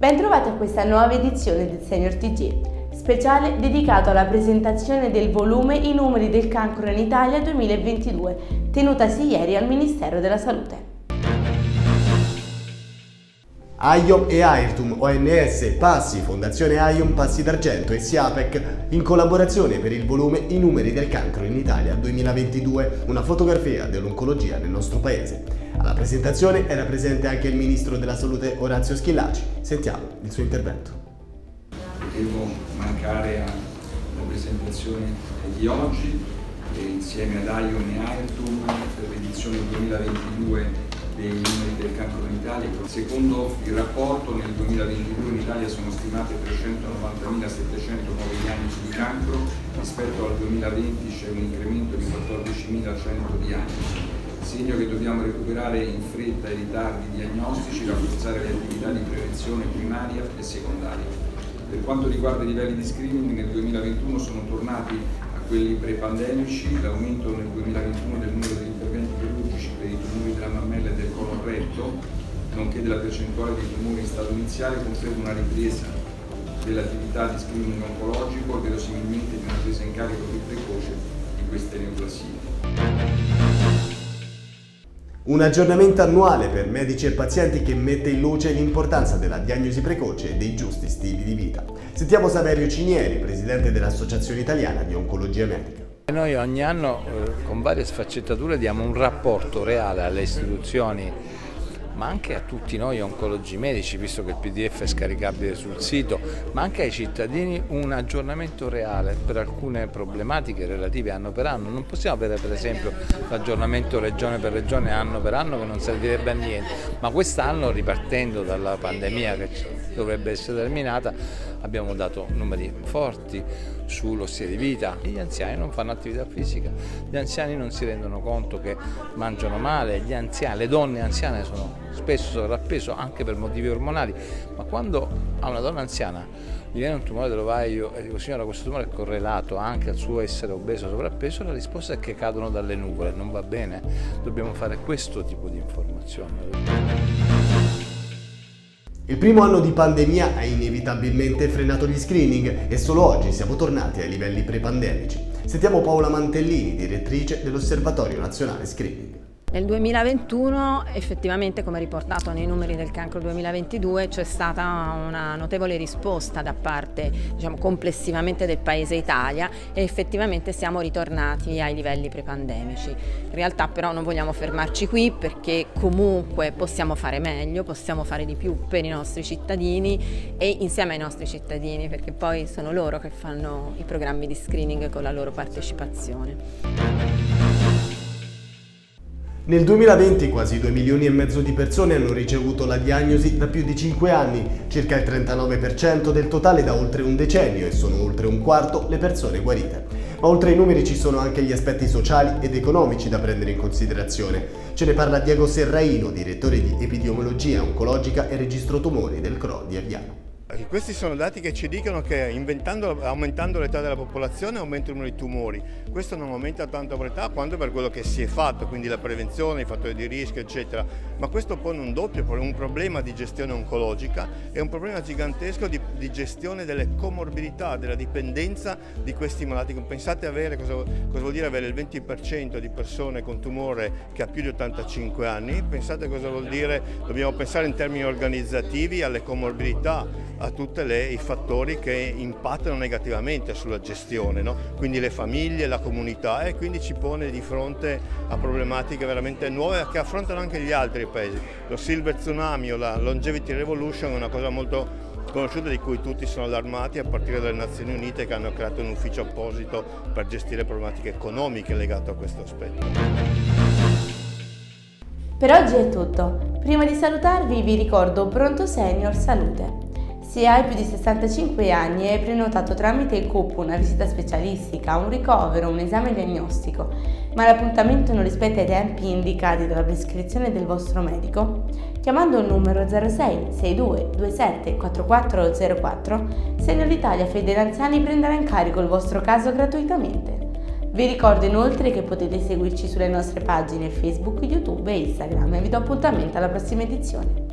Bentrovati a questa nuova edizione del Senior TG, speciale dedicato alla presentazione del volume I numeri del cancro in Italia 2022, tenutasi ieri al Ministero della Salute. AIOM e AIRTUM, ONS, Passi, Fondazione AIOM, Passi d'Argento e SIAPEC in collaborazione per il volume I numeri del cancro in Italia 2022, una fotografia dell'oncologia nel nostro paese. Alla presentazione era presente anche il Ministro della Salute Orazio Schillaci. Sentiamo il suo intervento. Devo mancare alla presentazione di oggi insieme ad AIOM e AIRTUM per l'edizione 2022 dei numeri del cancro in Italia. Secondo il rapporto nel 2022 in Italia sono stimate 390.700 nuove diagnosi di cancro, rispetto al 2020 c'è un incremento di 14.100 diagnosi. Segno che dobbiamo recuperare in fretta i ritardi diagnostici, rafforzare le attività di prevenzione primaria e secondaria. Per quanto riguarda i livelli di screening, nel 2021 sono tornati a quelli pre-pandemici, l'aumento nel 2021 del numero degli interventi chirurgici per i tumori della mammella e del colon retto, nonché della percentuale dei tumori in stato iniziale, conferma una ripresa dell'attività di screening oncologico e verosimilmente di una presa in carico più precoce di queste neoplasie. Un aggiornamento annuale per medici e pazienti che mette in luce l'importanza della diagnosi precoce e dei giusti stili di vita. Sentiamo Saverio Cinieri, presidente dell'Associazione Italiana di Oncologia Medica. Noi ogni anno eh, con varie sfaccettature diamo un rapporto reale alle istituzioni ma anche a tutti noi oncologi medici, visto che il PDF è scaricabile sul sito, ma anche ai cittadini un aggiornamento reale per alcune problematiche relative anno per anno. Non possiamo avere per esempio l'aggiornamento regione per regione anno per anno che non servirebbe a niente, ma quest'anno ripartendo dalla pandemia che dovrebbe essere terminata abbiamo dato numeri forti sullo stile di vita. Gli anziani non fanno attività fisica, gli anziani non si rendono conto che mangiano male, anziani, le donne anziane sono spesso sovrappeso anche per motivi ormonali, ma quando a una donna anziana gli viene un tumore dell'ovaio e dico signora questo tumore è correlato anche al suo essere obeso o sovrappeso, la risposta è che cadono dalle nuvole, non va bene, dobbiamo fare questo tipo di informazione. Il primo anno di pandemia ha inevitabilmente frenato gli screening e solo oggi siamo tornati ai livelli pre-pandemici. Sentiamo Paola Mantellini, direttrice dell'Osservatorio Nazionale Screening. Nel 2021 effettivamente come riportato nei numeri del cancro 2022 c'è stata una notevole risposta da parte diciamo, complessivamente del paese Italia e effettivamente siamo ritornati ai livelli prepandemici. In realtà però non vogliamo fermarci qui perché comunque possiamo fare meglio, possiamo fare di più per i nostri cittadini e insieme ai nostri cittadini perché poi sono loro che fanno i programmi di screening con la loro partecipazione. Nel 2020 quasi 2 milioni e mezzo di persone hanno ricevuto la diagnosi da più di 5 anni, circa il 39% del totale da oltre un decennio e sono oltre un quarto le persone guarite. Ma oltre ai numeri ci sono anche gli aspetti sociali ed economici da prendere in considerazione. Ce ne parla Diego Serraino, direttore di epidemiologia oncologica e registro tumori del CRO di Aviano. Questi sono dati che ci dicono che aumentando l'età della popolazione aumenta il numero di tumori. Questo non aumenta tanto per l'età quanto per quello che si è fatto, quindi la prevenzione, i fattori di rischio, eccetera. Ma questo pone un doppio, un problema di gestione oncologica e un problema gigantesco di, di gestione delle comorbidità, della dipendenza di questi malati. Pensate avere, cosa, cosa vuol dire avere il 20% di persone con tumore che ha più di 85 anni? Pensate cosa vuol dire, dobbiamo pensare in termini organizzativi alle comorbidità a tutti i fattori che impattano negativamente sulla gestione, no? quindi le famiglie, la comunità e quindi ci pone di fronte a problematiche veramente nuove che affrontano anche gli altri paesi. Lo Silver Tsunami o la Longevity Revolution è una cosa molto conosciuta di cui tutti sono allarmati a partire dalle Nazioni Unite che hanno creato un ufficio apposito per gestire problematiche economiche legate a questo aspetto. Per oggi è tutto. Prima di salutarvi vi ricordo Pronto Senior Salute. Se hai più di 65 anni e hai prenotato tramite il CUP una visita specialistica, un ricovero, un esame diagnostico, ma l'appuntamento non rispetta i tempi indicati dalla prescrizione del vostro medico, chiamando il numero 06 62 27 4404, Senior Italia Fede Anziani prenderà in carico il vostro caso gratuitamente. Vi ricordo inoltre che potete seguirci sulle nostre pagine Facebook, YouTube e Instagram e vi do appuntamento alla prossima edizione.